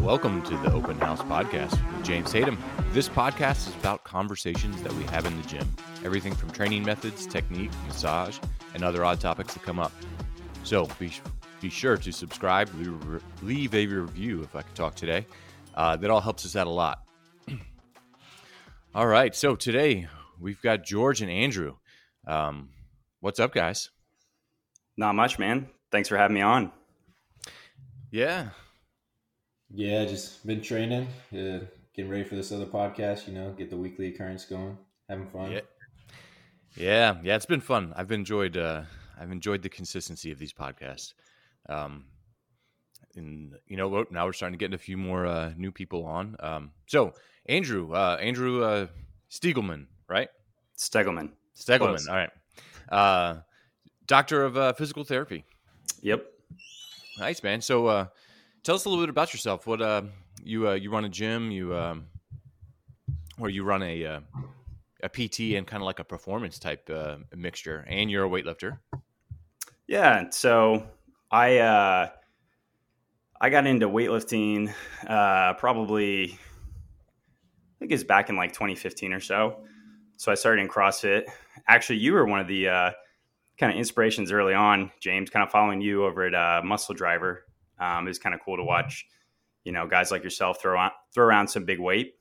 Welcome to the Open House Podcast with James Tatum. This podcast is about conversations that we have in the gym. Everything from training methods, technique, massage, and other odd topics that come up. So be, be sure to subscribe, leave, a review if I could talk today. Uh, that all helps us out a lot. all right, so today we've got George and Andrew. Um, what's up, guys? Not much, man. Thanks for having me on. Yeah, yeah, just been training, uh, getting ready for this other podcast. You know, get the weekly occurrence going, having fun. Yeah, yeah, yeah. It's been fun. I've enjoyed. Uh, I've enjoyed the consistency of these podcasts. Um, and you know? Now we're starting to get a few more uh, new people on. Um, so Andrew, uh, Andrew uh, Stiegelman, right? Stegelman. Stegelman. Close. All right. Uh, doctor of uh, physical therapy. Yep. Nice man. So uh, Tell us a little bit about yourself. What uh, you uh, you run a gym, you um, or you run a uh, a PT and kind of like a performance type uh, mixture, and you're a weightlifter. Yeah, so I uh, I got into weightlifting uh, probably I think it's back in like 2015 or so. So I started in CrossFit. Actually, you were one of the uh, kind of inspirations early on, James. Kind of following you over at uh, Muscle Driver um, it was kind of cool to watch, you know, guys like yourself throw on throw around some big weight.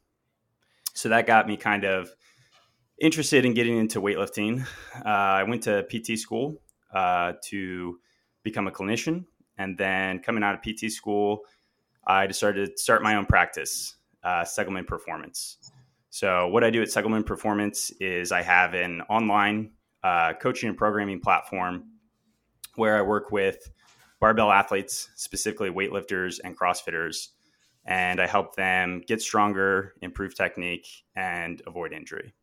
So that got me kind of interested in getting into weightlifting. Uh, I went to PT school uh, to become a clinician, and then coming out of PT school, I decided to start my own practice, uh, Segelman Performance. So what I do at Segelman Performance is I have an online uh, coaching and programming platform where I work with barbell athletes, specifically weightlifters and CrossFitters, and I help them get stronger, improve technique, and avoid injury.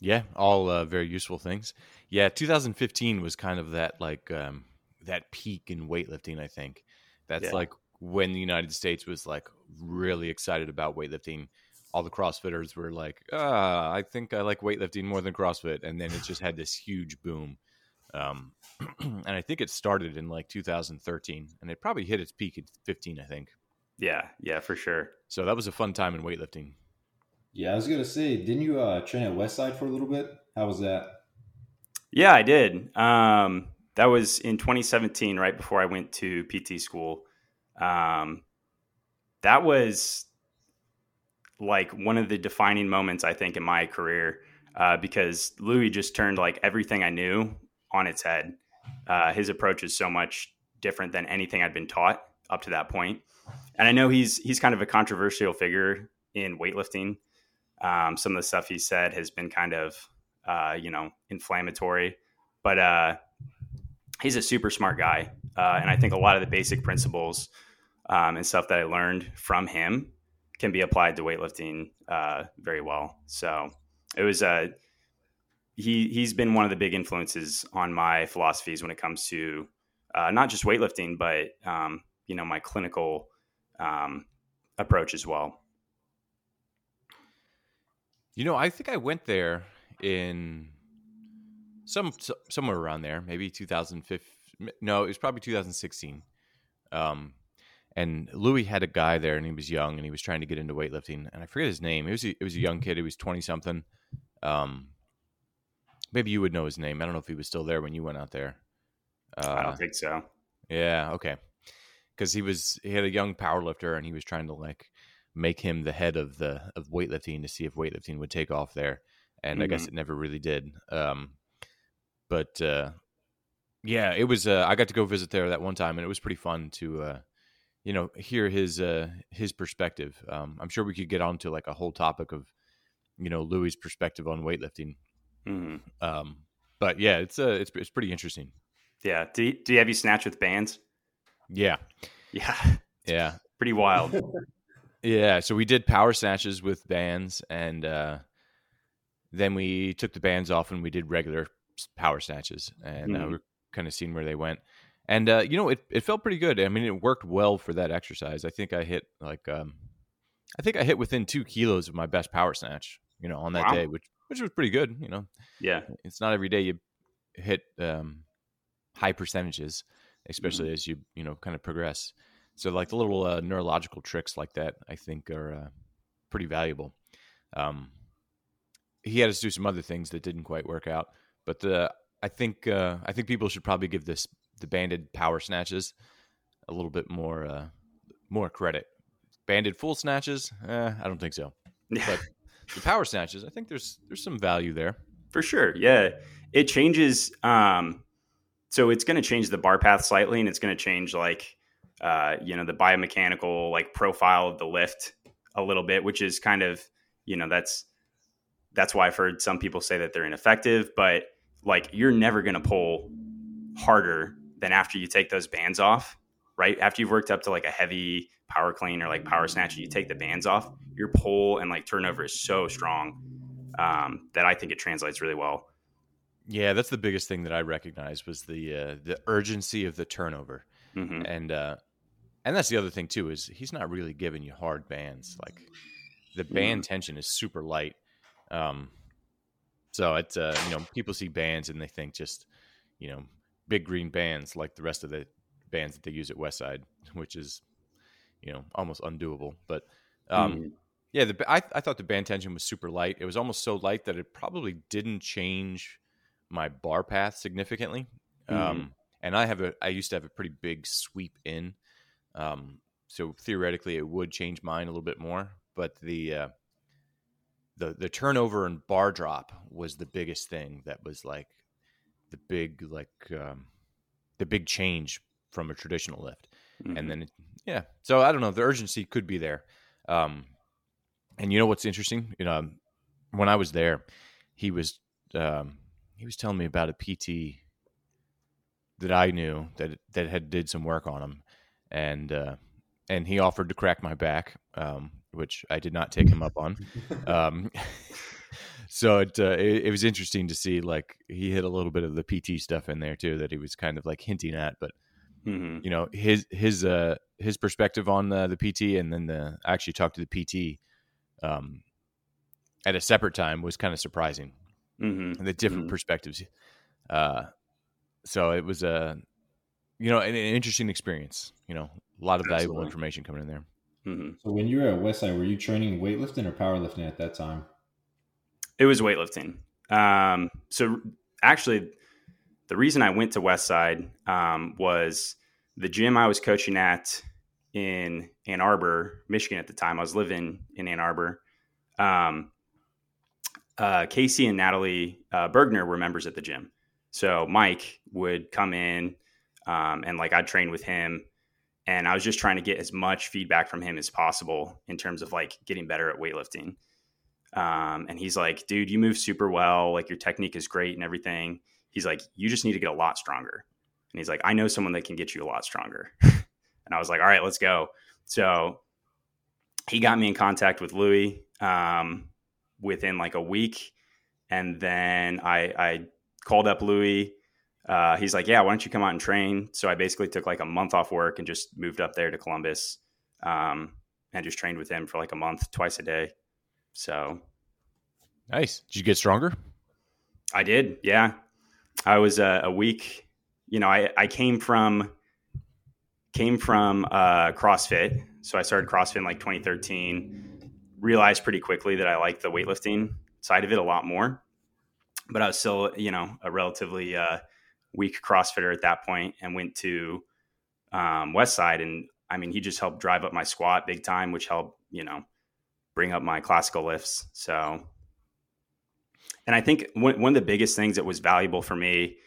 Yeah, all uh, very useful things. Yeah, 2015 was kind of that like um, that peak in weightlifting. I think that's yeah. like when the United States was like really excited about weightlifting. All the CrossFitters were like, ah, I think I like weightlifting more than CrossFit, and then it just had this huge boom. Um, and I think it started in like 2013, and it probably hit its peak at 15, I think. Yeah, yeah, for sure. So that was a fun time in weightlifting. Yeah, I was gonna say, didn't you uh, train at Westside for a little bit? How was that? Yeah, I did. Um, that was in 2017, right before I went to PT school. Um, that was like one of the defining moments I think in my career uh, because Louis just turned like everything I knew on its head. Uh, his approach is so much different than anything I'd been taught up to that point. And I know he's he's kind of a controversial figure in weightlifting. Um, some of the stuff he said has been kind of uh, you know inflammatory, but uh, he's a super smart guy, uh, and I think a lot of the basic principles um, and stuff that I learned from him can be applied to weightlifting uh, very well. So it was a he he's been one of the big influences on my philosophies when it comes to uh, not just weightlifting, but um, you know my clinical um, approach as well. You know, I think I went there in some somewhere around there, maybe 2015. No, it was probably 2016. Um, and Louis had a guy there, and he was young, and he was trying to get into weightlifting, and I forget his name. It was a, it was a young kid. He was 20 something. Um, maybe you would know his name. I don't know if he was still there when you went out there. Uh, I don't uh, think so. Yeah, okay. Because he was he had a young power lifter and he was trying to like make him the head of the of weightlifting to see if weightlifting would take off there, and mm-hmm. I guess mm-hmm. it never really did. Um, but uh, yeah, it was. Uh, I got to go visit there that one time, and it was pretty fun to uh, you know hear his uh, his perspective. Um, I'm sure we could get onto like a whole topic of you know Louis' perspective on weightlifting Mm-hmm. Um, but yeah, it's uh, it's it's pretty interesting. Yeah. Do you, do you have you snatch with bands? Yeah. Yeah. Yeah. pretty wild. yeah. So we did power snatches with bands, and uh, then we took the bands off and we did regular power snatches, and uh, mm-hmm. uh, we're kind of seeing where they went. And uh, you know, it it felt pretty good. I mean, it worked well for that exercise. I think I hit like um, I think I hit within two kilos of my best power snatch. You know, on that wow. day, which which was pretty good. You know, yeah, it's not every day you hit um, high percentages, especially mm-hmm. as you you know kind of progress. So like the little uh, neurological tricks like that, I think are uh, pretty valuable. Um, he had us do some other things that didn't quite work out, but the I think uh, I think people should probably give this the banded power snatches a little bit more uh, more credit. Banded full snatches, eh, I don't think so. But the power snatches, I think there's there's some value there for sure. Yeah, it changes. Um, so it's going to change the bar path slightly, and it's going to change like uh, you know the biomechanical like profile of the lift a little bit, which is kind of you know that's that's why I've heard some people say that they're ineffective, but like you're never going to pull harder than after you take those bands off, right? After you've worked up to like a heavy power clean or like power snatch, you take the bands off, your pull and like turnover is so strong um, that I think it translates really well. Yeah, that's the biggest thing that I recognized was the uh, the urgency of the turnover, mm-hmm. and uh, and that's the other thing too is he's not really giving you hard bands. Like the band mm-hmm. tension is super light. Um, so it's uh, you know people see bands and they think just you know big green bands like the rest of the bands that they use at Westside, which is you know almost undoable. But um, mm-hmm. yeah, the, I I thought the band tension was super light. It was almost so light that it probably didn't change my bar path significantly. Mm-hmm. Um, and I have a I used to have a pretty big sweep in, um, so theoretically it would change mine a little bit more. But the uh, the the turnover and bar drop was the biggest thing that was like the big like um, the big change from a traditional lift. Mm-hmm. And then it, yeah, so I don't know. The urgency could be there. Um, and you know what's interesting? You know, when I was there, he was um, he was telling me about a PT that I knew that that had did some work on him, and uh, and he offered to crack my back, um, which I did not take him up on. Um, so it, uh, it, it was interesting to see like he hit a little bit of the PT stuff in there too that he was kind of like hinting at, but mm-hmm. you know his his uh his perspective on the, the PT and then the I actually talked to the PT um, at a separate time was kind of surprising mm-hmm. the different mm-hmm. perspectives. Uh, so it was a, you know, an, an, interesting experience. You know, a lot of valuable Absolutely. information coming in there. Mm-hmm. So when you were at Westside, were you training weightlifting or powerlifting at that time? It was weightlifting. Um, so actually, the reason I went to Westside um, was the gym I was coaching at in Ann Arbor, Michigan at the time. I was living in Ann Arbor. Um, uh, Casey and Natalie uh, Burgener were members at the gym. So Mike would come in um, and like I'd train with him. And I was just trying to get as much feedback from him as possible in terms of like getting better at weightlifting. Um, and he's like, dude, you move super well. Like your technique is great and everything. He's like, you just need to get a lot stronger. And he's like, I know someone that can get you a lot stronger. and I was like, all right, let's go. So he got me in contact with Louis Um, within like a week. And then I, I called up Louis. Uh, he's like, yeah, why don't you come out and train? So I basically took like a month off work and just moved up there to Columbus um, and just trained with him for like a month, twice a day. So nice. Did you get stronger? I did. Yeah. I was uh, a week, you know, I, I came from, came from uh, CrossFit. So I started CrossFit in like 2013 realized pretty quickly that I liked the weightlifting side of it a lot more. But I was still, you know, a relatively uh, weak CrossFitter at that point, and went to um, Westside, and I mean, he just helped drive up my squat big time, which helped, you know, bring up my classical lifts. So, and I think one, one of the biggest things that was valuable for me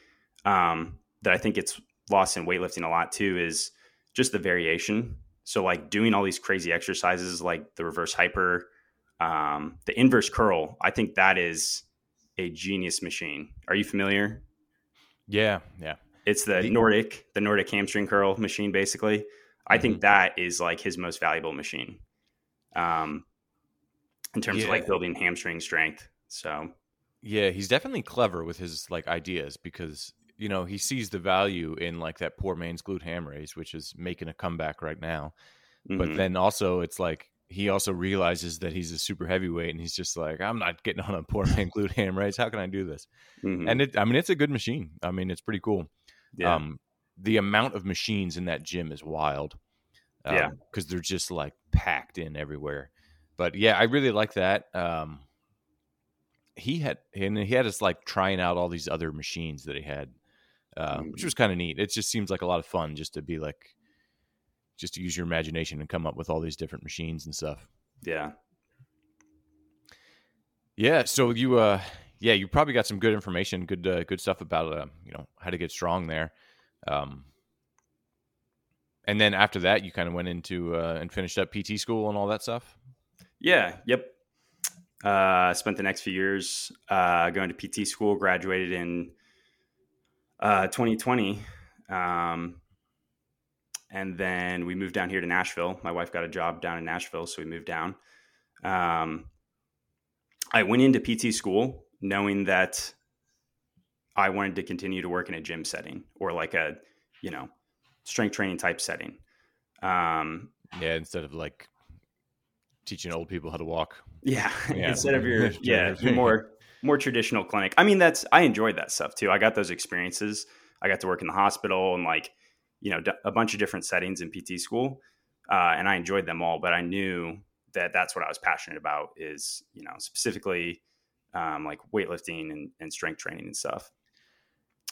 um, that I think it's lost in weightlifting a lot too is just the variation. So like doing all these crazy exercises like the reverse hyper, um, the inverse curl, I think that is a genius machine. Are you familiar? Yeah, yeah. It's the Nordic, the Nordic hamstring curl machine, basically. I mm-hmm. think that is like his most valuable machine. Um, in terms yeah. of like building hamstring strength. So yeah, he's definitely clever with his like ideas because you know, he sees the value in like that poor man's glute ham raise, which is making a comeback right now. Mm-hmm. But then also it's like he also realizes that he's a super heavyweight and he's just like, I'm not getting on a poor man glute ham raise. How can I do this? Mhm. And it, I mean, it's a good machine. I mean, it's pretty cool. yeah, Um, the amount of machines in that gym is wild. Um, Yeah. because they're just like packed in everywhere. But yeah, I really like that. Um, he had and he had us like trying out all these other machines that he had, uh, which Mhm. was kind of neat. It just seems like a lot of fun just to be like, just to use your imagination and come up with all these different machines and stuff. yeah, Yeah. So you, uh, yeah, you probably got some good information, good, uh, good stuff about, uh, you know, how to get strong there. Um, and then after that, you kind of went into uh, and finished up PT school and all that stuff. Yeah, yep. Uh, spent the next few years uh, going to PT school. Graduated in uh, 2020, um, and then we moved down here to Nashville. My wife got a job down in Nashville, so we moved down. Um, I went into PT school knowing that I wanted to continue to work in a gym setting or like a, you know, strength training type setting. Um, Yeah, instead of like teaching old people how to walk. yeah, Yeah. instead of your yeah your more more traditional clinic. I mean, that's I enjoyed that stuff too. I got those experiences. I got to work in the hospital and like you know a bunch of different settings in PT school, uh, and I enjoyed them all. But I knew that that's what I was passionate about is you know specifically um, like weightlifting and, and strength training and stuff.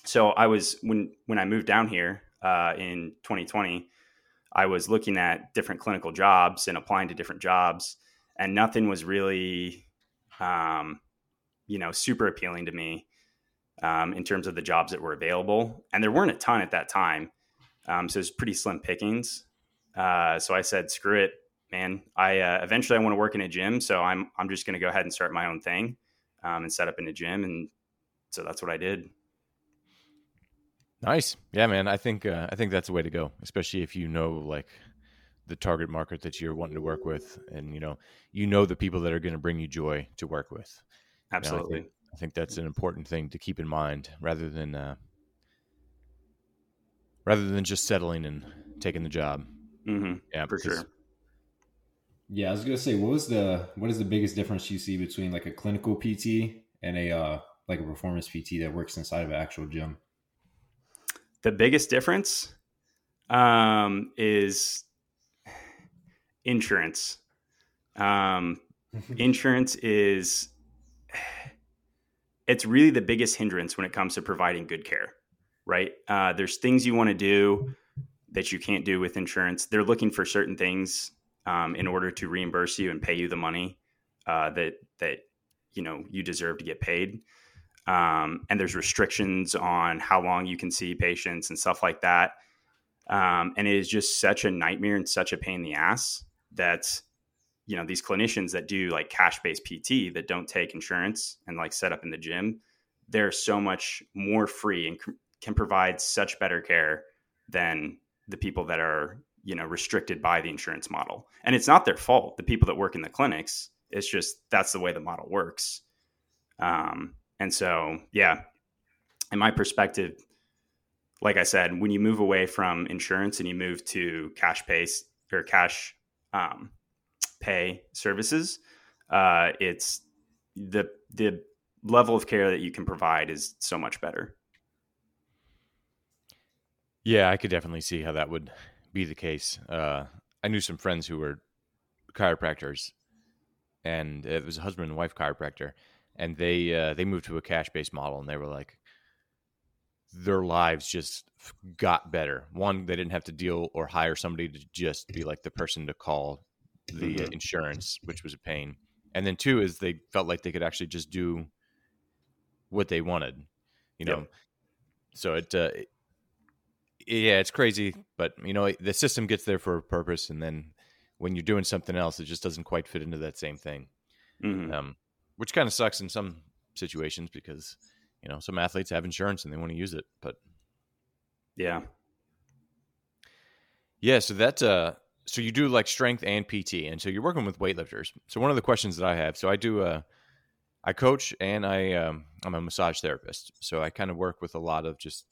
So I was when when I moved down here uh, in 2020, I was looking at different clinical jobs and applying to different jobs, and nothing was really, um, you know, super appealing to me um, in terms of the jobs that were available, and there weren't a ton at that time, um, so it was pretty slim pickings. Uh, so I said, "Screw it, man! I uh, eventually I want to work in a gym, so I'm I'm just going to go ahead and start my own thing um, and set up in a gym." And so that's what I did. Nice. Yeah, man. I think uh, I think that's the way to go, especially if you know like the target market that you're wanting to work with, and you know you know the people that are going to bring you joy to work with. You know, I Absolutely. think- I think that's an important thing to keep in mind, rather than uh, rather than just settling and taking the job. hmm Yeah, For sure. Yeah, I was gonna say, what was the what is the biggest difference you see between like a clinical PT and a uh, like a performance PT that works inside of an actual gym? The biggest difference um, is insurance. Um, insurance is it's really the biggest hindrance when it comes to providing good care right? Uh, there's things you want to do that you can't do with insurance. They're looking for certain things um, in order to reimburse you and pay you the money uh, that that you know you deserve to get paid um, and there's restrictions on how long you can see patients and stuff like that um, and it is just such a nightmare and such a pain in the ass that you know these clinicians that do like cash based PT that don't take insurance and like set up in the gym, they're so much more free and c- can provide such better care than the people that are you know restricted by the insurance model. And it's not their fault. The people that work in the clinics, it's just that's the way the model works. Um, and so yeah, in my perspective, like I said, when you move away from insurance and you move to cash based or cash um, pay services, uh, it's the the level of care that you can provide is so much better. Yeah, I could definitely see how that would be the case. Uh, I knew some friends who were chiropractors, and it was a husband and wife chiropractor, and they uh, they moved to a cash based model, and they were like, their lives just got better. One, they didn't have to deal or hire somebody to just be like the person to call the uh, Mhm. insurance, which was a pain. And then two is they felt like they could actually just do what they wanted, you know. Yep. So it, uh, it- yeah, it's crazy, but you know the system gets there for a purpose, and then when you're doing something else, it just doesn't quite fit into that same thing, Mhm. um, which kind of sucks in some situations because you know some athletes have insurance and they want to use it, but Yeah. Yeah, so that uh so you do like strength and PT and so you're working with weightlifters. So one of the questions that I have, so I do uh I coach and I um I'm a massage therapist. So I kind of work with a lot of just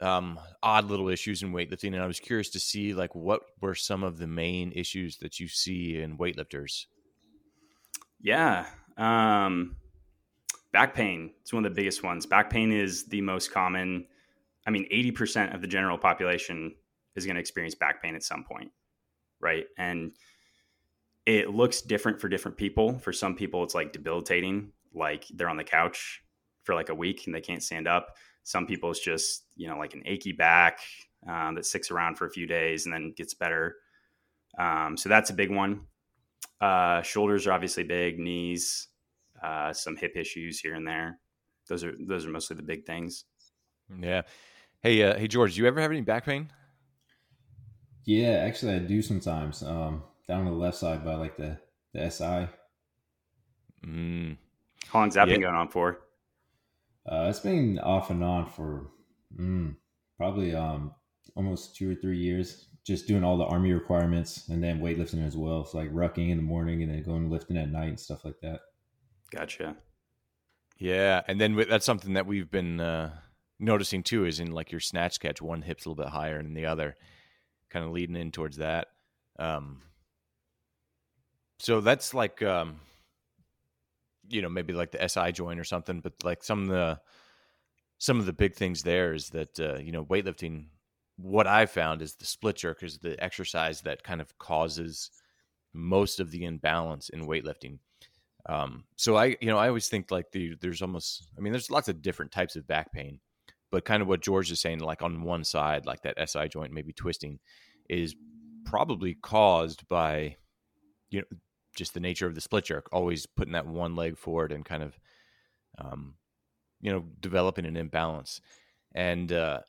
um, odd little issues in weightlifting, and I was curious to see like what were some of the main issues that you see in weightlifters. Yeah, um, back pain. It's one of the biggest ones. Back pain is the most common. I mean, eighty percent of the general population is going to experience back pain at some point, right? And it looks different for different people. For some people, it's like debilitating, like they're on the couch for like a week and they can't stand up. Some people, it's just you know like an achy back um, that sticks around for a few days and then gets better. Um, so that's a big one. Uh, shoulders are obviously big, knees, uh, some hip issues here and there. Those are those are mostly the big things. Yeah. Hey, uh, hey George, do you ever have any back pain? Yeah, actually, I do sometimes. Um, down on the left side by like the the SI. Mm. How long's that Yeah. been going on for? Uh, it's been off and on for mm, probably um almost two or three years. Just doing all the army requirements and then weightlifting as well. So like rucking in the morning and then going lifting at night and stuff like that. Gotcha. Yeah, and then that's something that we've been uh, noticing too. Is in like your snatch catch, one hip's a little bit higher than the other, kind of leading in towards that. Um, so that's like, um, you know, maybe like the SI joint or something. But like some of the some of the big things there is that uh, you know weightlifting. What I found is the split jerk is the exercise that kind of causes most of the imbalance in weightlifting. Um, so I, you know, I always think like the there's almost, I mean, there's lots of different types of back pain, but kind of what George is saying, like on one side, like that SI joint maybe twisting, is probably caused by, you know, just the nature of the split jerk, always putting that one leg forward and kind of, um, you know, developing an imbalance. And uh,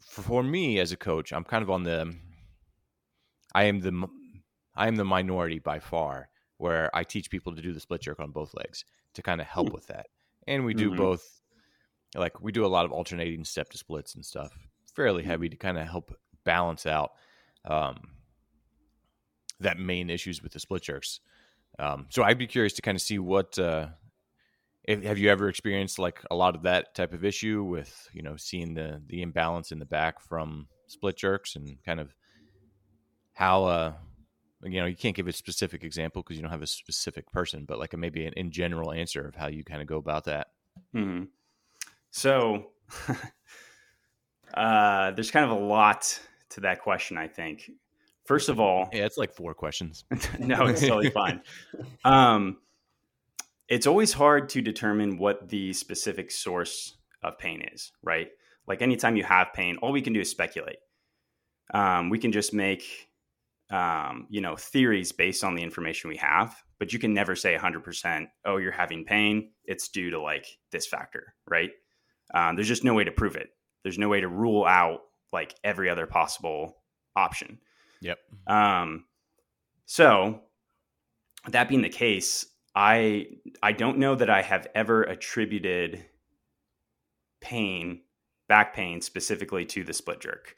for me as a coach, I'm kind of on the, I am the, I am the minority by far where I teach people to do the split jerk on both legs to kind of help with that. And we do Mhm. both, like we do a lot of alternating step to splits and stuff, fairly heavy to kind of help balance out um, that main issues with the split jerks. Um, so I'd be curious to kind of see what, uh, if, have you ever experienced like a lot of that type of issue with, you know, seeing the, the imbalance in the back from split jerks and kind of how, uh, you know, you can't give a specific example because you don't have a specific person, but like a, maybe an in general answer of how you kind of go about that. hmm So uh, there's kind of a lot to that question. I think. First of all, Yeah, it's like four questions. no, it's totally fine. Um, it's always hard to determine what the specific source of pain is, right? Like anytime you have pain, all we can do is speculate. Um, we can just make, um, you know, theories based on the information we have, but you can never say 100%, oh, you're having pain. It's due to like this factor, right? Um, there's just no way to prove it. There's no way to rule out like every other possible option. Yep. Um, so that being the case, I I don't know that I have ever attributed pain, back pain specifically to the split jerk.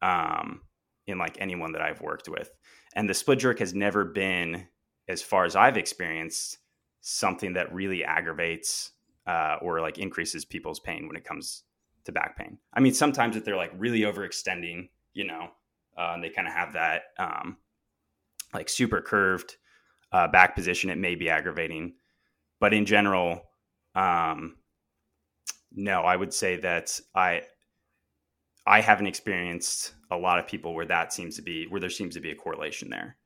Um, in like anyone that I've worked with. And the split jerk has never been, as far as I've experienced, something that really aggravates uh, or like increases people's pain when it comes to back pain. I mean, sometimes if they're like really overextending, you know, uh, and they kind of have that um, like super curved uh, back position, it may be aggravating. But in general, um, no, I would say that I I haven't experienced a lot of people where that seems to be where there seems to be a correlation there.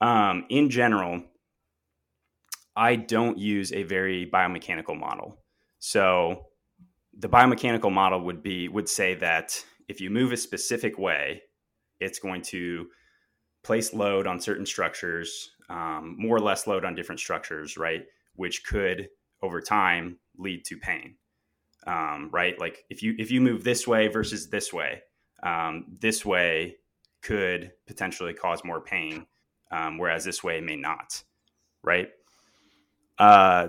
Um, in general, I don't use a very biomechanical model. So the biomechanical model would be would say that if you move a specific way, it's going to place load on certain structures, um, more or less load on different structures, right? Which could over time lead to pain, um, right? Like if you if you move this way versus this way, um, this way could potentially cause more pain, um, whereas this way may not, right? Uh,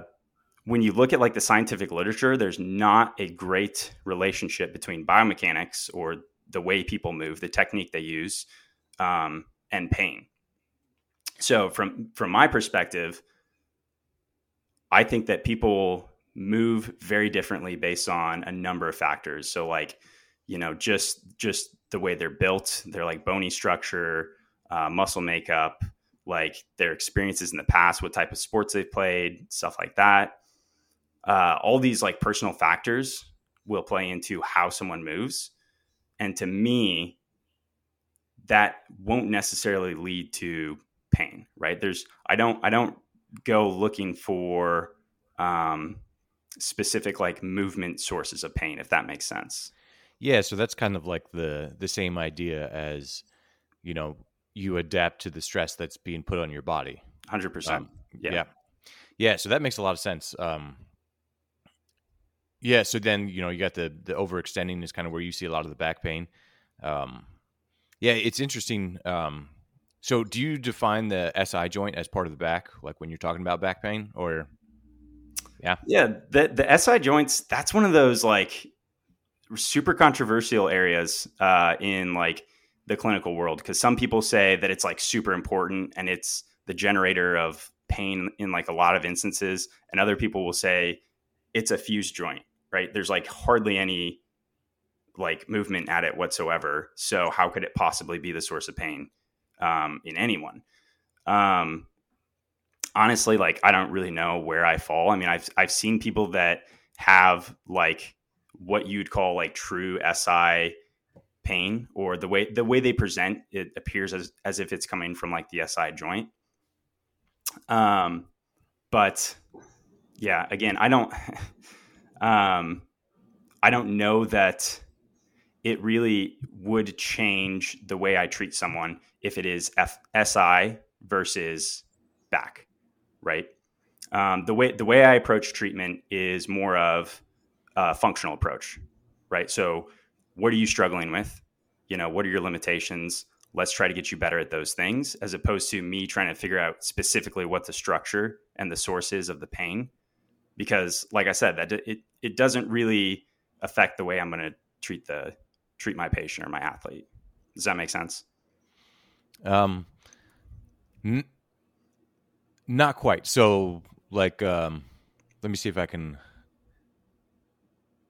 when you look at like the scientific literature, there's not a great relationship between biomechanics or the way people move, the technique they use, um, and pain. So from from my perspective, I think that people move very differently based on a number of factors. So like you know, just just the way they're built, their like bony structure, uh, muscle makeup, like their experiences in the past, what type of sports they've played, stuff like that. Uh, all these like personal factors will play into how someone moves. And to me, that won't necessarily lead to pain, right? There's I don't I don't go looking for um, specific like movement sources of pain, if that makes sense. Yeah, so that's kind of like the the same idea as you know you adapt to the stress that's being put on your body. Hundred um, percent. Yeah. yeah, yeah. So that makes a lot of sense. Um, yeah. So then you know you got the the overextending is kind of where you see a lot of the back pain. Um, yeah, it's interesting. Um, so do you define the SI joint as part of the back, like when you're talking about back pain, or? Yeah. Yeah. The the SI joints, that's one of those like super controversial areas uh, in like the clinical world because some people say that it's like super important and it's the generator of pain in like a lot of instances, and other people will say it's a fused joint. Right? There's like hardly any like movement at it whatsoever. So how could it possibly be the source of pain um, in anyone? Um, honestly, like I don't really know where I fall. I mean, I've I've seen people that have like what you'd call like true SI pain, or the way the way they present it appears as as if it's coming from like the SI joint. Um, but yeah, again, I don't. um, I don't know that it really would change the way I treat someone if it is F- SI versus back right? Um, the way the way I approach treatment is more of a functional approach, right? So, what are you struggling with? You know, what are your limitations? Let's try to get you better at those things, as opposed to me trying to figure out specifically what the structure and the sources of the pain. Because, like I said, that it it doesn't really affect the way I'm going to treat the treat my patient or my athlete. Does that make sense? Um, n- not quite. So, like, um, let me see if I can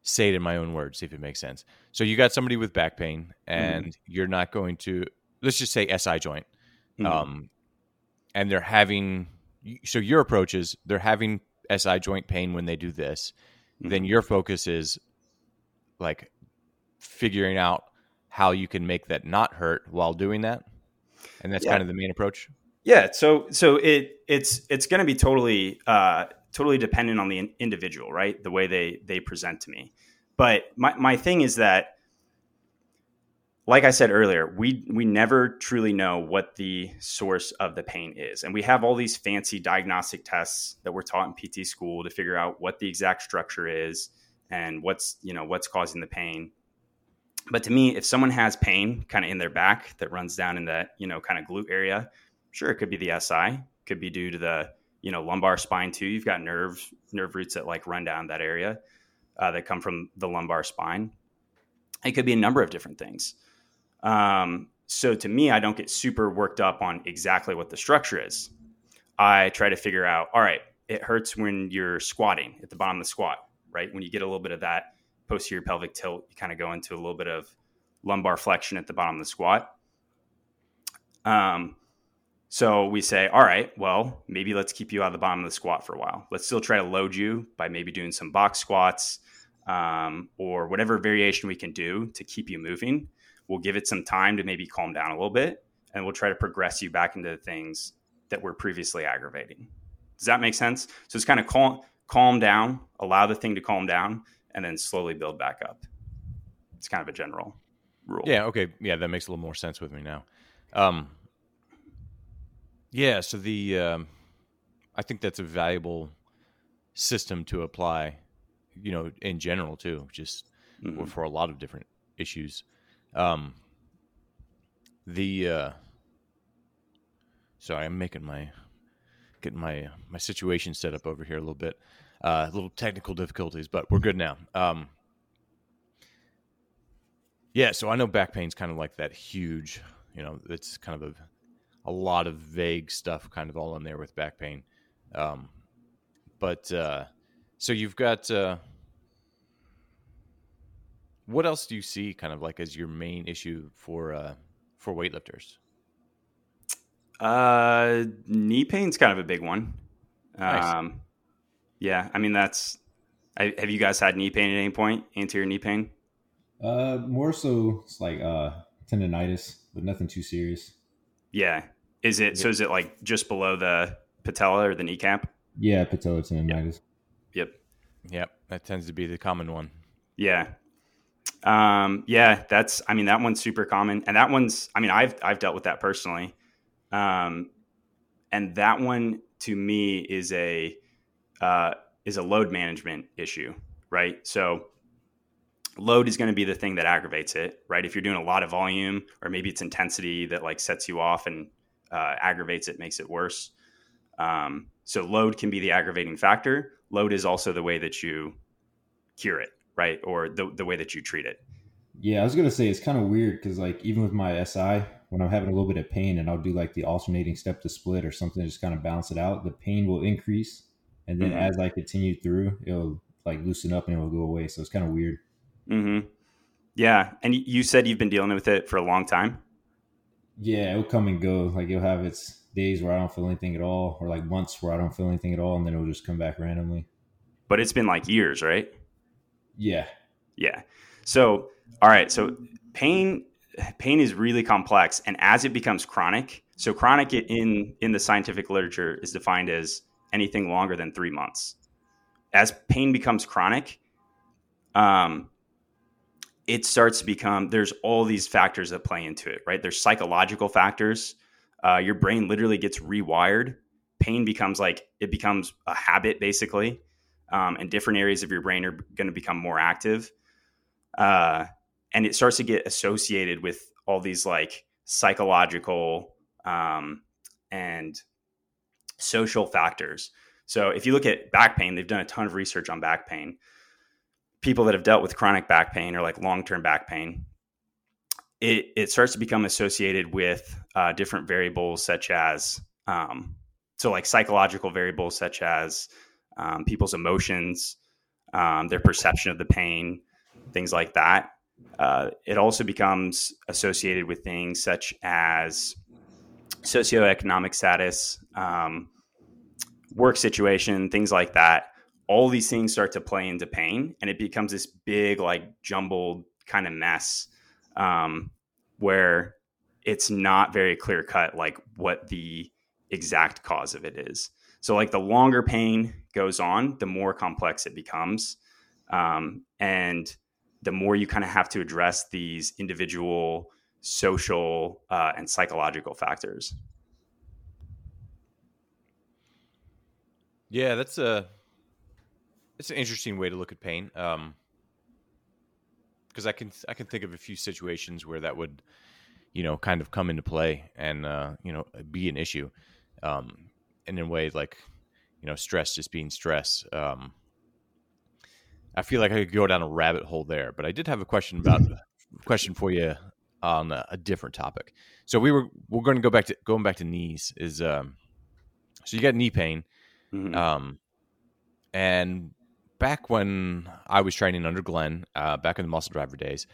say it in my own words, see if it makes sense. So, you got somebody with back pain, and mm-hmm. you're not going to, let's just say SI joint, mm-hmm. um, and they're having, so your approach is they're having SI joint pain when they do this. Mm-hmm. Then your focus is like figuring out how you can make that not hurt while doing that. And that's yeah. kind of the main approach. Yeah, so so it it's it's going to be totally uh, totally dependent on the individual, right? The way they they present to me. But my my thing is that like I said earlier, we we never truly know what the source of the pain is. And we have all these fancy diagnostic tests that we're taught in PT school to figure out what the exact structure is and what's, you know, what's causing the pain. But to me, if someone has pain kind of in their back that runs down in that, you know, kind of glute area, Sure, it could be the SI, could be due to the you know lumbar spine too. You've got nerve nerve roots that like run down that area uh, that come from the lumbar spine. It could be a number of different things. Um, so to me, I don't get super worked up on exactly what the structure is. I try to figure out. All right, it hurts when you're squatting at the bottom of the squat, right? When you get a little bit of that posterior pelvic tilt, you kind of go into a little bit of lumbar flexion at the bottom of the squat. Um, so we say, all right, well, maybe let's keep you out of the bottom of the squat for a while. Let's still try to load you by maybe doing some box squats um, or whatever variation we can do to keep you moving. We'll give it some time to maybe calm down a little bit, and we'll try to progress you back into the things that were previously aggravating. Does that make sense? So it's kind of calm, calm down, allow the thing to calm down, and then slowly build back up. It's kind of a general rule. Yeah. Okay. Yeah, that makes a little more sense with me now. Um, yeah, so the um, I think that's a valuable system to apply, you know, in general too, just mm-hmm. for a lot of different issues. Um, the uh, sorry, I'm making my getting my my situation set up over here a little bit. Uh, little technical difficulties, but we're good now. Um, yeah, so I know back pain's kind of like that huge, you know, it's kind of a a lot of vague stuff kind of all in there with back pain. Um, but uh, so you've got uh, what else do you see kind of like as your main issue for uh, for weightlifters? Uh, knee pain's kind of a big one. Nice. Um, yeah, I mean that's. I, have you guys had knee pain at any point? Anterior knee pain? Uh, more so it's like uh tendonitis, but nothing too serious. Yeah. Is it so? Is it like just below the patella or the kneecap? Yeah, patella tendonitis. Yep. Yep, that tends to be the common one. Yeah. Um, yeah, that's I mean that one's super common. And that one's I mean I've I've dealt with that personally. Um and that one to me is a uh is a load management issue, right? So load is going to be the thing that aggravates it, right? If you're doing a lot of volume or maybe it's intensity that like sets you off and uh, aggravates it, makes it worse. Um, so load can be the aggravating factor. Load is also the way that you cure it, right? Or the, the way that you treat it. Yeah, I was gonna say it's kind of weird because like even with my SI, when I'm having a little bit of pain and I'll do like the alternating step to split or something to just kind of balance it out, the pain will increase, and then Mhm. as I continue through, it'll like loosen up and it will go away. So it's kind of weird. hmm Yeah. And you said you've been dealing with it for a long time. Yeah, it'll come and go. Like it'll have its days where I don't feel anything at all, or like months where I don't feel anything at all, and then it'll just come back randomly. but it's been like years, right? Yeah, Yeah. So, all right. So pain, pain is really complex, and as it becomes chronic, so chronic in in the scientific literature is defined as anything longer than three months. As pain becomes chronic, um, it starts to become. There's all these factors that play into it, right? There's psychological factors. Uh, your brain literally gets rewired. Pain becomes like it becomes a habit, basically um, and different areas of your brain are going to become more active. Uh, and it starts to get associated with all these like psychological um, and social factors. So if you look at back pain, they've done a ton of research on back pain. People that have dealt with chronic back pain or like long term back pain, it, it starts to become associated with uh, different variables such as um, so like psychological variables such as um, people's emotions, um, their perception of the pain, things like that. Uh, it also becomes associated with things such as socioeconomic status, um, work situation, things like that. All these things start to play into pain, and it becomes this big, like jumbled kind of mess um, where it's not very clear cut, like what the exact cause of it is. So, like the longer pain goes on, the more complex it becomes. Um, and the more you kind of have to address these individual social uh, and psychological factors. Yeah, that's a it's an interesting way to look at pain. Um, because I can I can think of a few situations where that would, you know, kind of come into play and uh, you know be an issue, um, and in a way like, you know, stress just being stress. Um, I feel like I could go down a rabbit hole there, but I did have a question about question for you on a, a different topic. So we were we're going to go back to going back to knees is um, so you got knee pain. Mhm. Um, and back when I was training under Glenn, uh, back in the muscle driver days,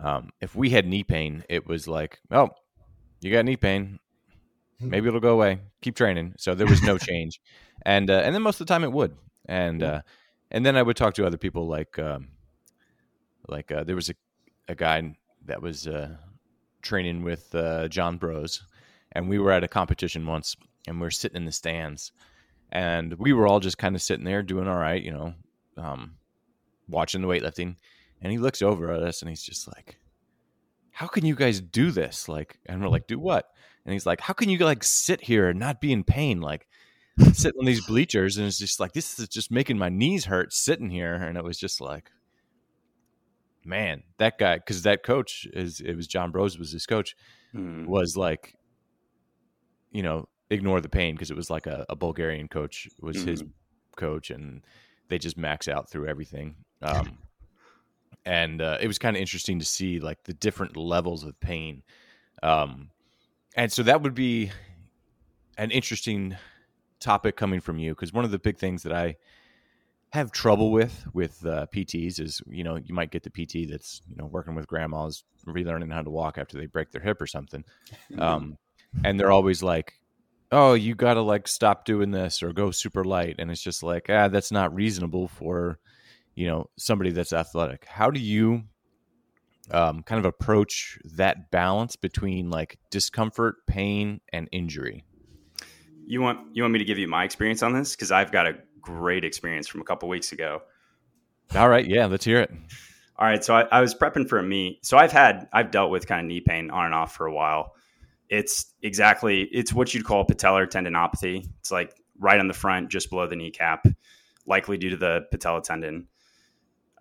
um, if we had knee pain, it was like, oh, you got knee pain. Maybe it'll go away. Keep training. So there was no change, and uh, and then most of the time it would, and uh, and then I would talk to other people like um, like uh, there was a a guy that was uh, training with uh, John Broz, and we were at a competition once, and we were sitting in the stands, and we were all just kind of sitting there doing all right, you know, um, watching the weightlifting. And he looks over at us and he's just like, "How can you guys do this?" Like, and we're like, "Do what?" And he's like, "How can you like sit here and not be in pain? Like, sitting on these bleachers?" And it's just like, "This is just making my knees hurt sitting here." And it was just like, man, that guy, because that coach is it was John Broz was his coach Mhm. was like, you know, ignore the pain because it was like a, a Bulgarian coach was his coach, and they just max out through everything. Um, and uh, it was kind of interesting to see like the different levels of pain. Um, and so that would be an interesting topic coming from you because one of the big things that I have trouble with with uh, PTs is you know you might get the PT that's you know working with grandmas relearning how to walk after they break their hip or something, um, and they're always like, "Oh, you got to like stop doing this or go super light," and it's just like, ah, that's not reasonable for you know somebody that's athletic. How do you um, kind of approach that balance between like discomfort, pain, and injury? You want you want me to give you my experience on this because I've got a great experience from a couple weeks ago. All right, yeah, let's hear it. All right, so I, I, was prepping for a meet. So I've had I've dealt with kind of knee pain on and off for a while. It's exactly it's what you'd call patellar tendinopathy. It's like right on the front, just below the kneecap, likely due to the patella tendon.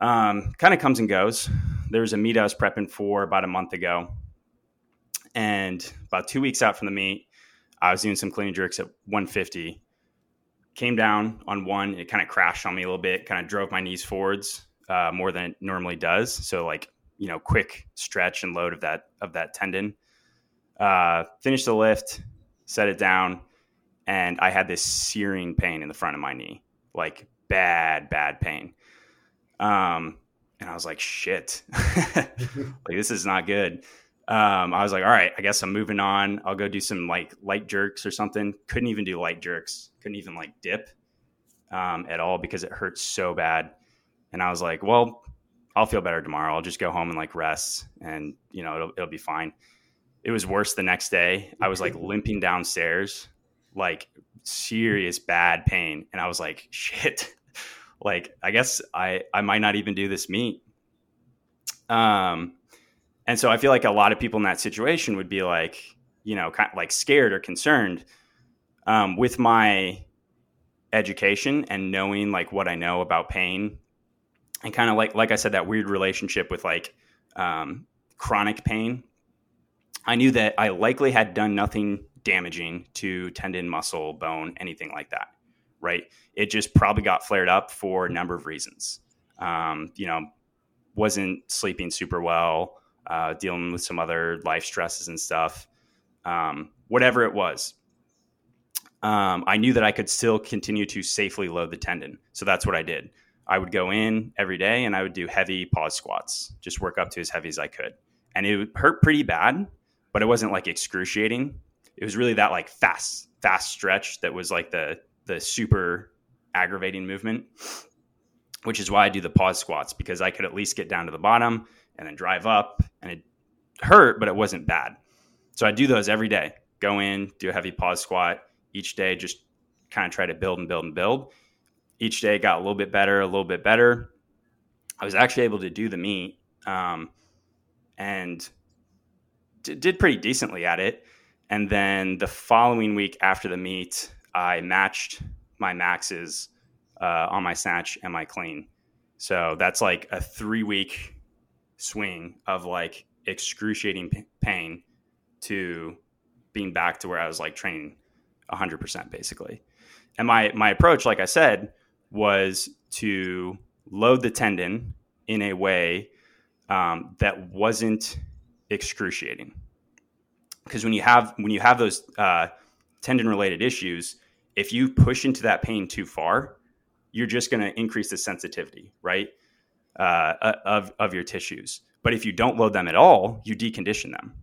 Um, kind of comes and goes. There was a meet I was prepping for about a month ago, and about two weeks out from the meet, I was doing some clean jerks at 150 came down on one. It kind of crashed on me a little bit, kind of drove my knees forwards uh, more than it normally does. So like you know, quick stretch and load of that of that tendon. Uh, finished the lift, set it down, and I had this searing pain in the front of my knee, like bad, bad pain. Um, and I was like, shit, like this is not good um, I was like, all right, I guess I'm moving on. I'll go do some like light jerks or something. Couldn't even do light jerks. Couldn't even like dip um, at all because it hurts so bad. And I was like, well, I'll feel better tomorrow. I'll just go home and like rest, and you know it'll it'll be fine. It was worse the next day. I was like limping downstairs, like serious bad pain, and I was like, shit. like I guess I I might not even do this meet. Um and so I feel like a lot of people in that situation would be like, you know, kind of like scared or concerned. Um, with my education and knowing like what I know about pain, and kind of like like I said, that weird relationship with like um, chronic pain. I knew that I likely had done nothing damaging to tendon, muscle, bone, anything like that. Right? It just probably got flared up for a number of reasons. Um, you know, wasn't sleeping super well uh, dealing with some other life stresses and stuff, um, whatever it was. Um, I knew that I could still continue to safely load the tendon. So that's what I did. I would go in every day and I would do heavy pause squats, just work up to as heavy as I could. And it hurt pretty bad, but it wasn't like excruciating. It was really that like fast, fast stretch that was like the the super aggravating movement, which is why I do the pause squats because I could at least get down to the bottom and then drive up. And it hurt, but it wasn't bad. So I do those every day. Go in, do a heavy pause squat each day, just kind of try to build and build and build. Each day got a little bit better, a little bit better. I was actually able to do the meet um, and d- did pretty decently at it. And then the following week after the meet, I matched my maxes uh, on my snatch and my clean. So that's like a three week swing of like excruciating p- pain to being back to where I was like training 100% basically. And my my approach like I said was to load the tendon in a way um, that wasn't excruciating. Because when you have when you have those uh, tendon related issues, if you push into that pain too far, you're just going to increase the sensitivity, right? Uh, of of your tissues. But if you don't load them at all, you decondition them,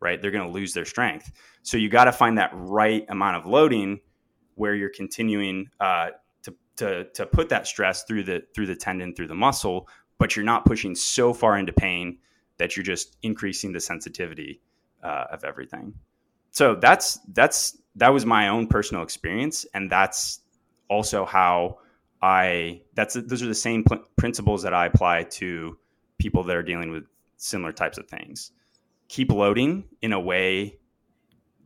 right? They're going to lose their strength. So you got to find that right amount of loading where you're continuing uh, to, to to put that stress through the through the tendon through the muscle, but you're not pushing so far into pain that you're just increasing the sensitivity uh, of everything. So that's that's that was my own personal experience, and that's also how I that's those are the same pl- principles that I apply to people that are dealing with similar types of things. Keep loading in a way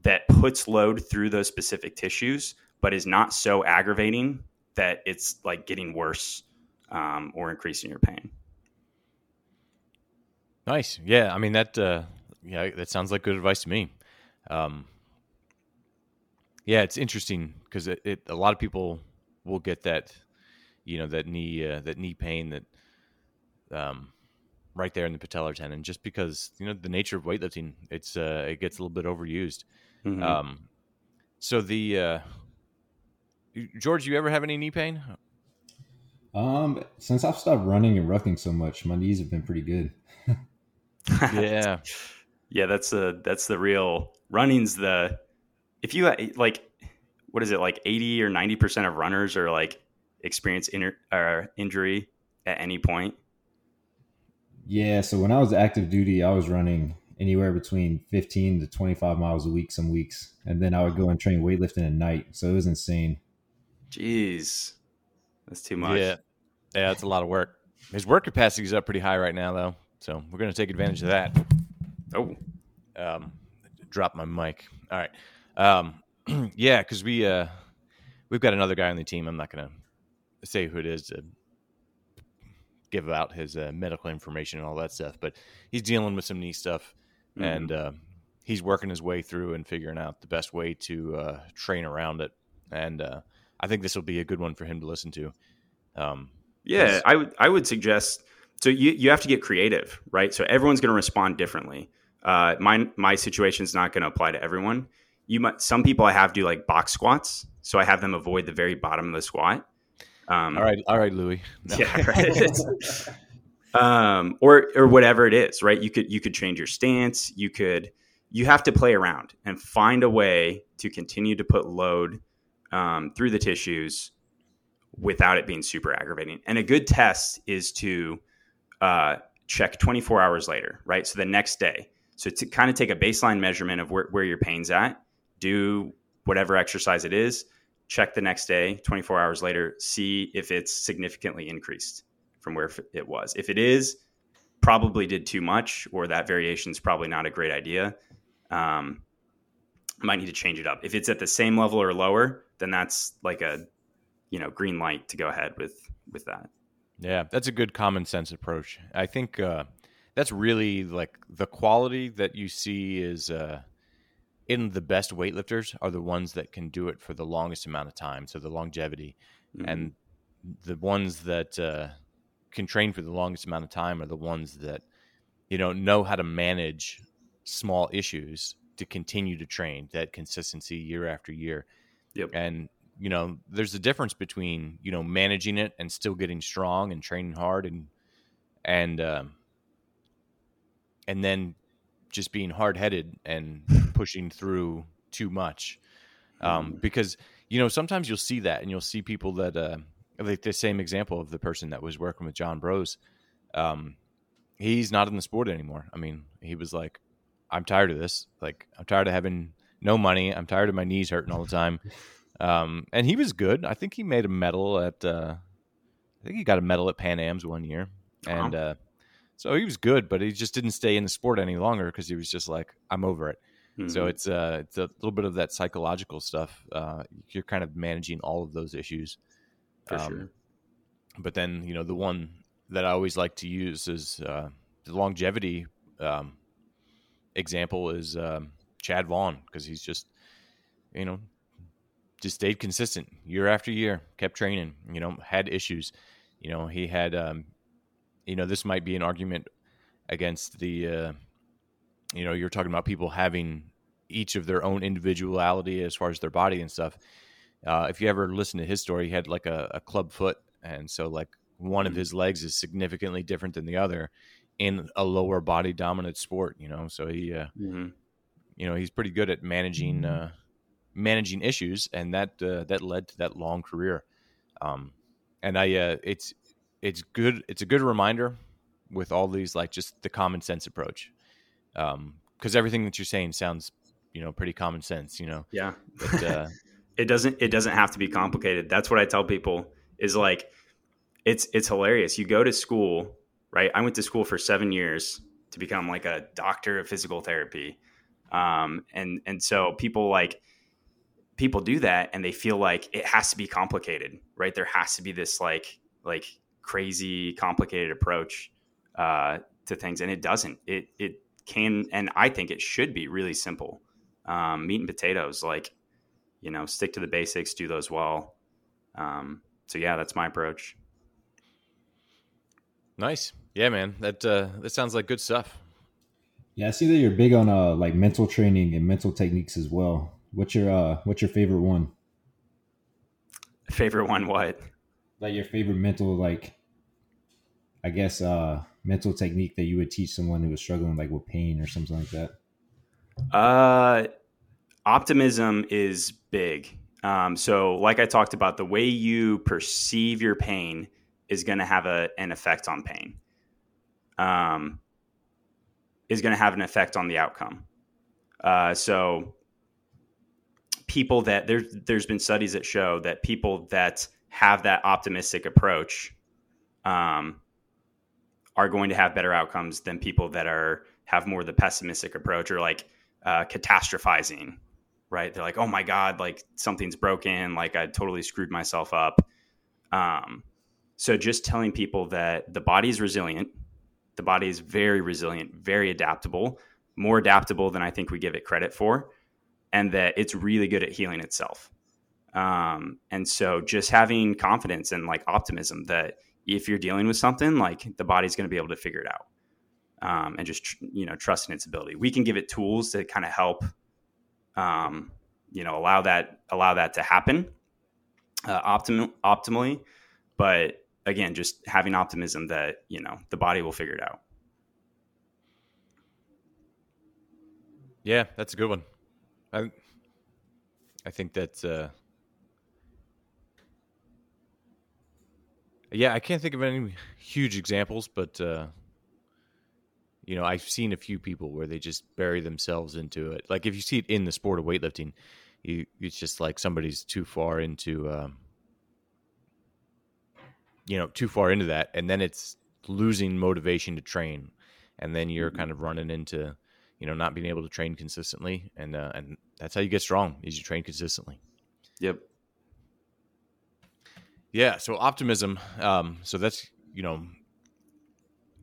that puts load through those specific tissues, but is not so aggravating that it's like getting worse um, or increasing your pain. Nice. Yeah. I mean, that, uh, yeah, that sounds like good advice to me. Um, yeah, it's interesting because it, it, a lot of people will get that you know that knee uh, that knee pain that um, right there in the patellar tendon just because you know the nature of weightlifting it's uh, it gets a little bit overused mm-hmm. um, so the uh, george you ever have any knee pain Um, since I've stopped running and rucking so much, my knees have been pretty good. yeah, yeah, that's the that's the real running's the if you like what is it like 80 or 90% of runners are like experience inner or injury at any point? Yeah so when i was active duty i was running anywhere between 15 to 25 miles a week some weeks and then i would go and train weightlifting at night. So it was insane. Jeez. That's too much. Yeah. Yeah it's a lot of work. His work capacity is up pretty high right now though. So we're going to take advantage of that. Oh. Um drop my mic. All right. Um yeah, because we uh, we've got another guy on the team. I'm not going to say who it is to give out his uh, medical information and all that stuff, but he's dealing with some knee stuff, mm-hmm. and uh, he's working his way through and figuring out the best way to uh, train around it. And uh, I think this will be a good one for him to listen to. Um, yeah, I would I would suggest. So you you have to get creative, right? So everyone's going to respond differently. Uh, my my situation is not going to apply to everyone you might some people I have do like box squats, so I have them avoid the very bottom of the squat. Um, all right, all right, Louis. No. Yeah, right. um, or or whatever it is, right? You could you could change your stance. You could you have to play around and find a way to continue to put load um, through the tissues without it being super aggravating. And a good test is to uh, check 24 hours later, right? So the next day. So to kind of take a baseline measurement of where, where your pain's at do whatever exercise it is, check the next day, 24 hours later, see if it's significantly increased from where it was. If it is, probably did too much, or that variation is probably not a great idea. Um, might need to change it up. If it's at the same level or lower, then that's like a you know green light to go ahead with with that. Yeah, that's a good common sense approach. I think uh, that's really like the quality that you see is. Uh, in the best weightlifters are the ones that can do it for the longest amount of time, so the longevity, mm-hmm. and the ones that uh, can train for the longest amount of time are the ones that you know know how to manage small issues to continue to train that consistency year after year. Yep. And you know, there's a difference between you know managing it and still getting strong and training hard and and um, and then just being hard headed and pushing through too much. Um, mm. because you know sometimes you'll see that and you'll see people that uh, like the same example of the person that was working with John Broz. Um, he's not in the sport anymore. I mean, he was like, "I'm tired of this. Like, I'm tired of having no money. I'm tired of my knees hurting all the time." Um, and he was good. I think he made a medal at. Uh, I think he got a medal at Pan Am's one year, and uh, so he was good. But he just didn't stay in the sport any longer because he was just like, "I'm over it." Mm-hmm. So it's uh, it's a little bit of that psychological stuff. Uh, you're kind of managing all of those issues. For um, sure. But then you know the one that I always like to use is uh, the longevity um, example is um, Chad Vaughn because he's just you know just stayed consistent year after year, kept training. You know, had issues. You know, he had. Um, you know, this might be an argument against the uh, you know, you're talking about people having each of their own individuality as far as their body and stuff. Uh, if you ever listen to his story, he had like a, a club foot, and so like one mm-hmm. of his legs is significantly different than the other in a lower body dominant sport. You know, so he, uh, mm-hmm. you know, he's pretty good at managing uh, managing issues, and that uh, that led to that long career. Um, and I, uh, it's it's good. It's a good reminder with all these like just the common sense approach because um, everything that you're saying sounds you know pretty common sense you know? Yeah. But, uh, it doesn't it doesn't have to be complicated. That's what i tell people is like it's it's hilarious. You go to school right? I went to school for seven years to become like a doctor of physical therapy. Um, and and so people like people do that and they feel like it has to be complicated right? There has to be this like like crazy complicated approach uh, to things and it doesn't. It it can and I think it should be really simple. Um, meat and potatoes, like you know, stick to the basics, do those well. Um, so yeah, that's my approach. Nice, yeah, man. That uh, that sounds like good stuff. Yeah, I see that you're big on uh, like mental training and mental techniques as well. What's your uh, what's your favorite one? Favorite one? What? like your favorite mental like I guess uh mental technique that you would teach someone who was struggling like with pain or something like that? Uh optimism is big. Um, so like I talked about, the way you perceive your pain is going to have a, an effect on pain. Um, is going to have an effect on the outcome. Uh, so people that there's there's been studies that show that people that have that optimistic approach um, are going to have better outcomes than people that are have more the pessimistic approach or like uh, catastrophizing right? They're like oh my god like something's broken like i totally screwed myself up. Um, so just telling people that the body is resilient the body is very resilient very adaptable more adaptable than i think we give it credit for and that it's really good at healing itself. Um, and so just having confidence and like optimism that if you're dealing with something, like the body's going to be able to figure it out. Um, and just you know trust in its ability. We can give it tools to kind of help, um, you know, allow that allow that to happen uh, optim- optimally. But again, just having optimism that you know the body will figure it out. Yeah, that's a good one. I I think that uh, Yeah, I can't think of any huge examples, but uh, you know, I've seen a few people where they just bury themselves into it. Like if you see it in the sport of weightlifting, you it's just like somebody's too far into, um, you know, too far into that, and then it's losing motivation to train, and then you're mm-hmm. kind of running into, you know, not being able to train consistently, and uh, and that's how you get strong is you train consistently. Yep. Yeah. So optimism. Um, so that's you know,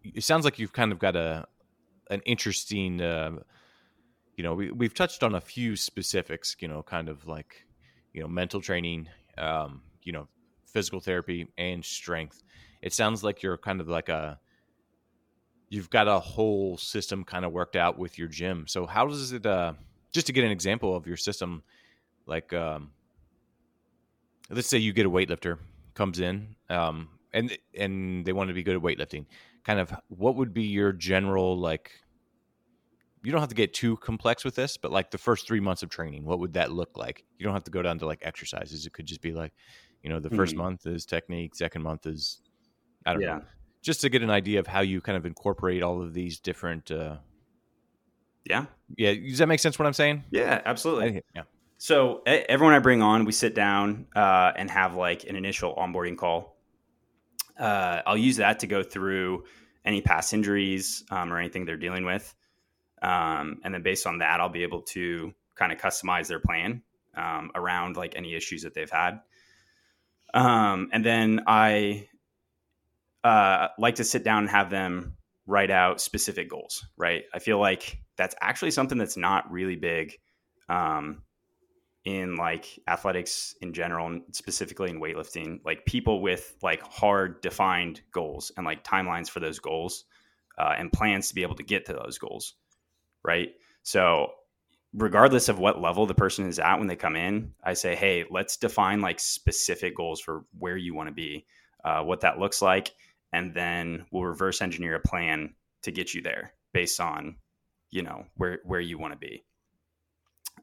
it sounds like you've kind of got a an interesting. Uh, you know, we we've touched on a few specifics. You know, kind of like you know mental training. Um, you know, physical therapy and strength. It sounds like you're kind of like a you've got a whole system kind of worked out with your gym. So how does it uh just to get an example of your system like um let's say you get a weightlifter comes in, um, and and they want to be good at weightlifting, kind of what would be your general like? You don't have to get too complex with this, but like the first three months of training, what would that look like? You don't have to go down to like exercises. It could just be like, you know, the 1st mm-hmm. month is technique, second month is, I don't yeah. know, just to get an idea of how you kind of incorporate all of these different. Uh, yeah. Yeah. Does that make sense? What I'm saying? Yeah, absolutely. yeah. So everyone I bring on, we sit down uh, and have like an initial onboarding call. Uh, I'll use that to go through any past injuries um, or anything they're dealing with, um, and then based on that, I'll be able to kind of customize their plan um, around like any issues that they've had. Um, and then I uh, like to sit down and have them write out specific goals. Right? I feel like that's actually something that's not really big um, in like athletics in general and specifically in weightlifting like people with like hard defined goals and like timelines for those goals uh, and plans to be able to get to those goals right? So regardless of what level the person is at when they come in i say hey let's define like specific goals for where you want to be uh, what that looks like and then we'll reverse engineer a plan to get you there based on you know where where you want to be.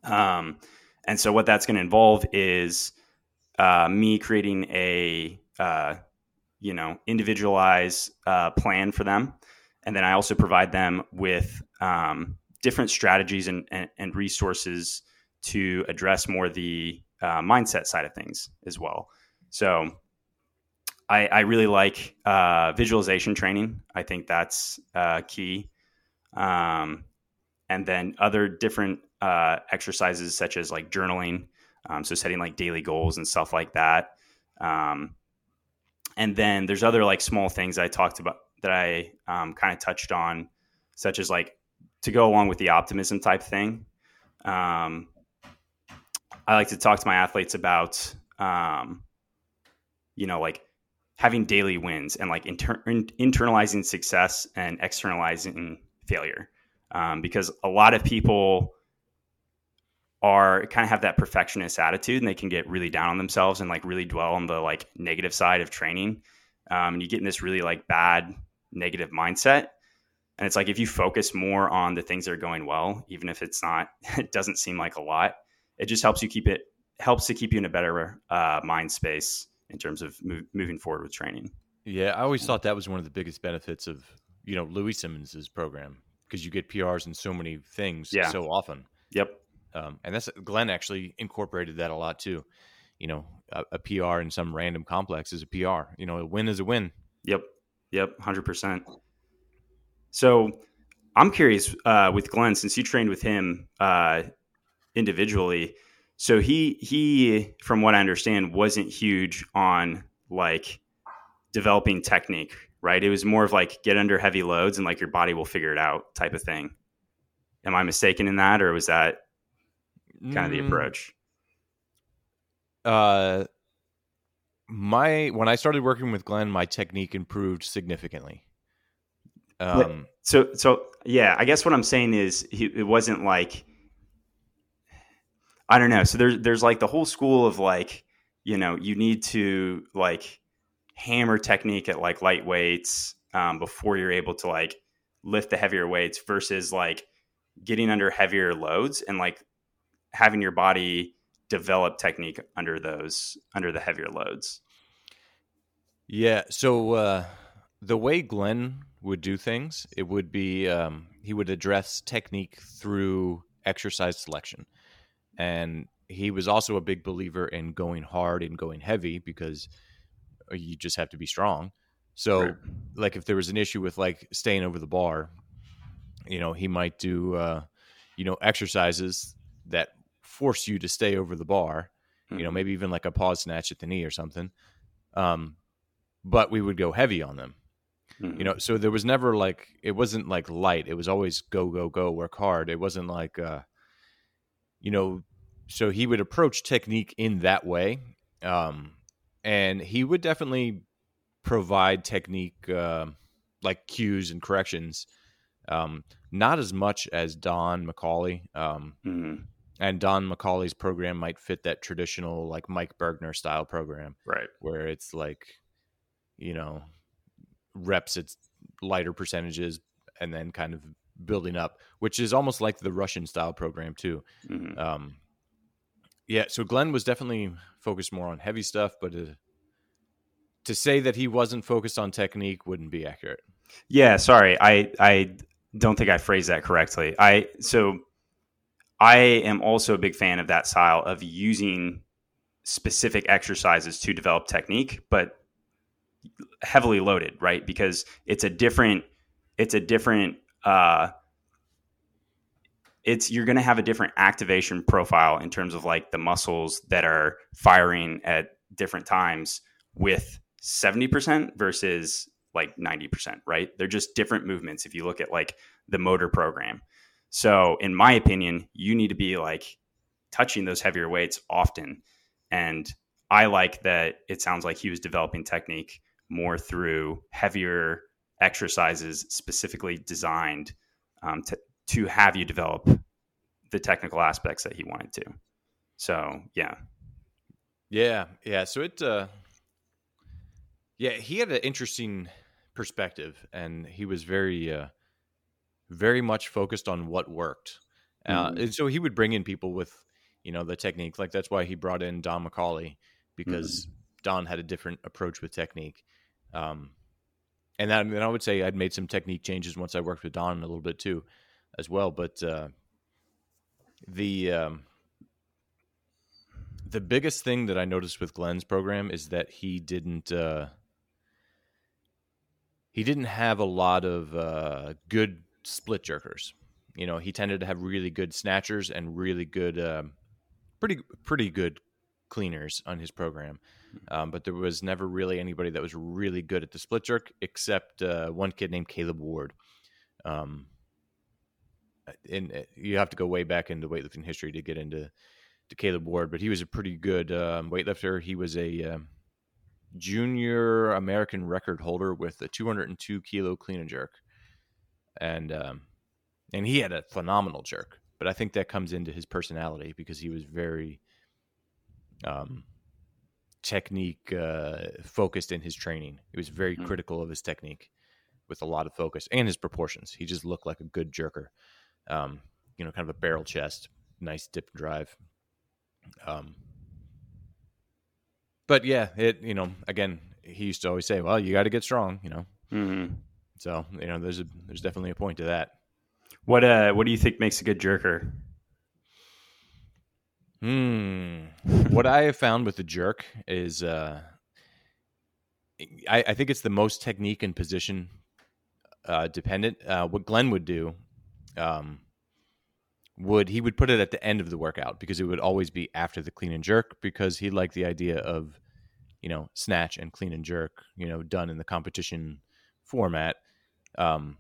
Um and so what that's going to involve is uh, me creating a uh, you know individualized uh, plan for them, and then I also provide them with um, different strategies and, and, and, resources to address more the uh, mindset side of things as well. So I, I really like uh, visualization training. I think that's uh, key. Um, and then other different uh, exercises such as like journaling, um, so setting like daily goals and stuff like that. Um, and then there's other like small things I talked about that I um, kind of touched on, such as like to go along with the optimism type thing. Um, I like to talk to my athletes about, um, you know, like having daily wins and like inter- internalizing success and externalizing failure um, because a lot of people are kind of have that perfectionist attitude and they can get really down on themselves and like really dwell on the like negative side of training. Um, and you get in this really like bad negative mindset. And it's like if you focus more on the things that are going well, even if it's not, it doesn't seem like a lot. It just helps you keep it helps to keep you in a better uh, mind space in terms of move, moving forward with training. Yeah, I always thought that was one of the biggest benefits of you know Louie Simmons's program because you get PRs in so many things yeah. so often. Yep. Um, and that's Glenn actually incorporated that a lot too. You know, a, a, PR in some random complex is a PR. You know, a win is a win. Yep. Yep. Hundred percent. So I'm curious uh, with Glenn, since you trained with him uh, individually. So he he, from what I understand, wasn't huge on like developing technique, right? It was more of like get under heavy loads and like your body will figure it out type of thing. Am I mistaken in that, or was that kind of the mm. approach? Uh, my when I started working with Glenn, my technique improved significantly. Um, so so yeah, I guess what I'm saying is he, it wasn't like I don't know. So there's there's like the whole school of like you know you need to like hammer technique at like light weights um, before you're able to like lift the heavier weights versus like getting under heavier loads and like having your body develop technique under those under the heavier loads. Yeah. So uh, the way Glenn would do things, it would be um, he would address technique through exercise selection, and he was also a big believer in going hard and going heavy because uh, you just have to be strong. So, right. like if there was an issue with like staying over the bar, you know, he might do uh, you know exercises that force you to stay over the bar. Mm-hmm. You know, mm-hmm. maybe even like a pause snatch at the knee or something. Um, but we would go heavy on them. Mm-hmm. You know, so there was never like it wasn't like light. It was always go go go work hard. It wasn't like uh, you know. So he would approach technique in that way, um, and he would definitely provide technique uh, like cues and corrections. Um, not as much as Don McCauley. Um, mm-hmm and Don McCauley's program might fit that traditional like Mike Burgener style program, right? Where it's like, you know, reps it's lighter percentages and then kind of building up, which is almost like the Russian style program too. Mm-hmm. Um, yeah, so Glenn was definitely focused more on heavy stuff, but uh, to say that he wasn't focused on technique wouldn't be accurate. Yeah, sorry, I I don't think I phrased that correctly. I so I am also a big fan of that style of using specific exercises to develop technique, but heavily loaded, right? Because it's a different, it's a different, uh, it's you're going to have a different activation profile in terms of like the muscles that are firing at different times with 70% versus like 90%, right? They're just different movements if you look at like the motor program. So, in my opinion, you need to be like touching those heavier weights often. And I like that it sounds like he was developing technique more through heavier exercises specifically designed um, to, to have you develop the technical aspects that he wanted to. So, yeah. Yeah. Yeah. So it, uh, yeah, he had an interesting perspective and he was very, uh, very much focused on what worked. Uh, mm-hmm. and so he would bring in people with, you know, the technique. Like that's why he brought in Don McCauley because mm-hmm. Don had a different approach with technique. Um, and that, and I would say I'd made some technique changes once I worked with Don a little bit too, as well. But uh, the um, the biggest thing that I noticed with Glenn's program is that he didn't uh, he didn't have a lot of uh, good split jerkers. You know, he tended to have really good snatchers and really good, um, pretty pretty good cleaners on his program. Um, but there was never really anybody that was really good at the split jerk except uh, one kid named Caleb Ward. Um, and uh, you have to go way back into weightlifting history to get into to Caleb Ward, but he was a pretty good um, weightlifter. He was a um, junior American record holder with a 202 kilo clean and jerk and um, and he had a phenomenal jerk. but I think that comes into his personality because he was very um, technique uh, focused in his training. He was very mm-hmm. critical of his technique with a lot of focus and his proportions. He just looked like a good jerker. Um, you know, kind of a barrel chest, nice dip drive. Um, but yeah, it you know again he used to always say, well, you got to get strong, you know. Mm-hmm. So you know, there's a there's definitely a point to that. What uh, what do you think makes a good jerker? Hmm. what I have found with the jerk is, uh, I, I think it's the most technique and position uh, dependent. Uh, what Glenn would do, um, would he would put it at the end of the workout because it would always be after the clean and jerk because he liked the idea of, you know, snatch and clean and jerk, you know, done in the competition format. Um,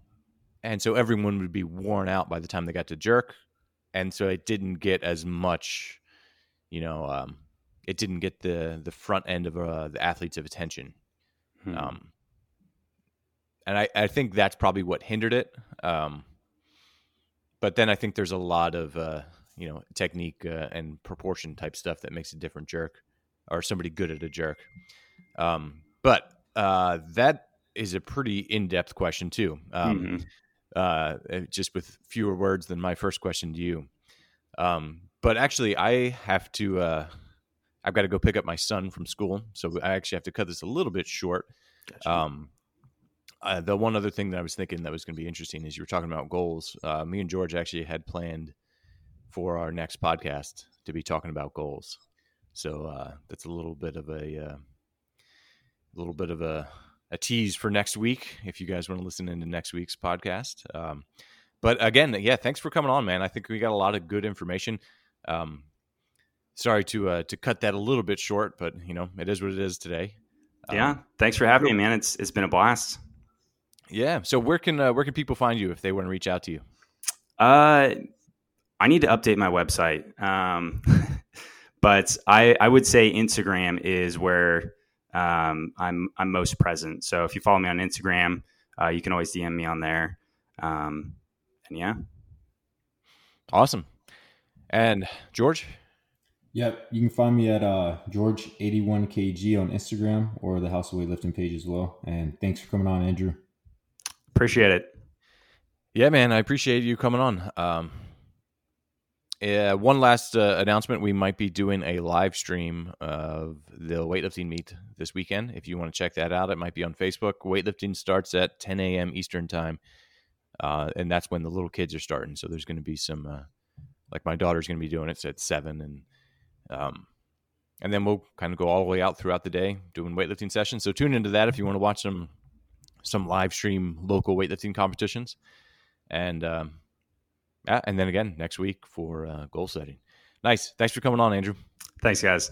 and so everyone would be worn out by the time they got to jerk, and so it didn't get as much, you know, um, it didn't get the the front end of uh, the athletes' of attention. Hmm. Um, and I, I think that's probably what hindered it. Um, but then I think there's a lot of uh, you know technique uh, and proportion type stuff that makes a different jerk or somebody good at a jerk. Um, but uh, that is a pretty in depth question too. Um, mm-hmm uh, eh, just with fewer words than my first question to you. Um, but actually, I have to. Uh, I've got to go pick up my son from school, so I actually have to cut this a little bit short. Gotcha. Um, uh, the one other thing that I was thinking that was going to be interesting is you were talking about goals. Uh, me and George actually had planned for our next podcast to be talking about goals. So uh, that's a little bit of a, a uh, little bit of a a tease for next week if you guys want to listen into next week's podcast. Um, but again, yeah, thanks for coming on, man. I think we got a lot of good information. Um, sorry to uh, to cut that a little bit short, but you know it is what it is today. Um, yeah, thanks for having me, man. It's it's been a blast. Yeah. So where can uh, where can people find you if they want to reach out to you? Uh, I need to update my website. Um, but I I would say Instagram is where um, I'm I'm most present. So if you follow me on Instagram, uh, you can always DM me on there. Um, and yeah, awesome. And George. Yep, you can find me at uh, George81kg on Instagram or the House of Weightlifting page as well. And thanks for coming on, Andrew. Appreciate it. Yeah, man, I appreciate you coming on. Um, uh, one last uh, announcement: we might be doing a live stream of the weightlifting meet this weekend. If you want to check that out, it might be on Facebook. Weightlifting starts at 10 a.m. Eastern time, uh, and that's when the little kids are starting. So there's going to be some, uh, like my daughter's going to be doing it at seven, and um, and then we'll kind of go all the way out throughout the day doing weightlifting sessions. So tune into that if you want to watch some some live stream local weightlifting competitions, and um, yeah, and then again next week for uh, goal setting. Nice. Thanks for coming on, Andrew. Thanks, guys.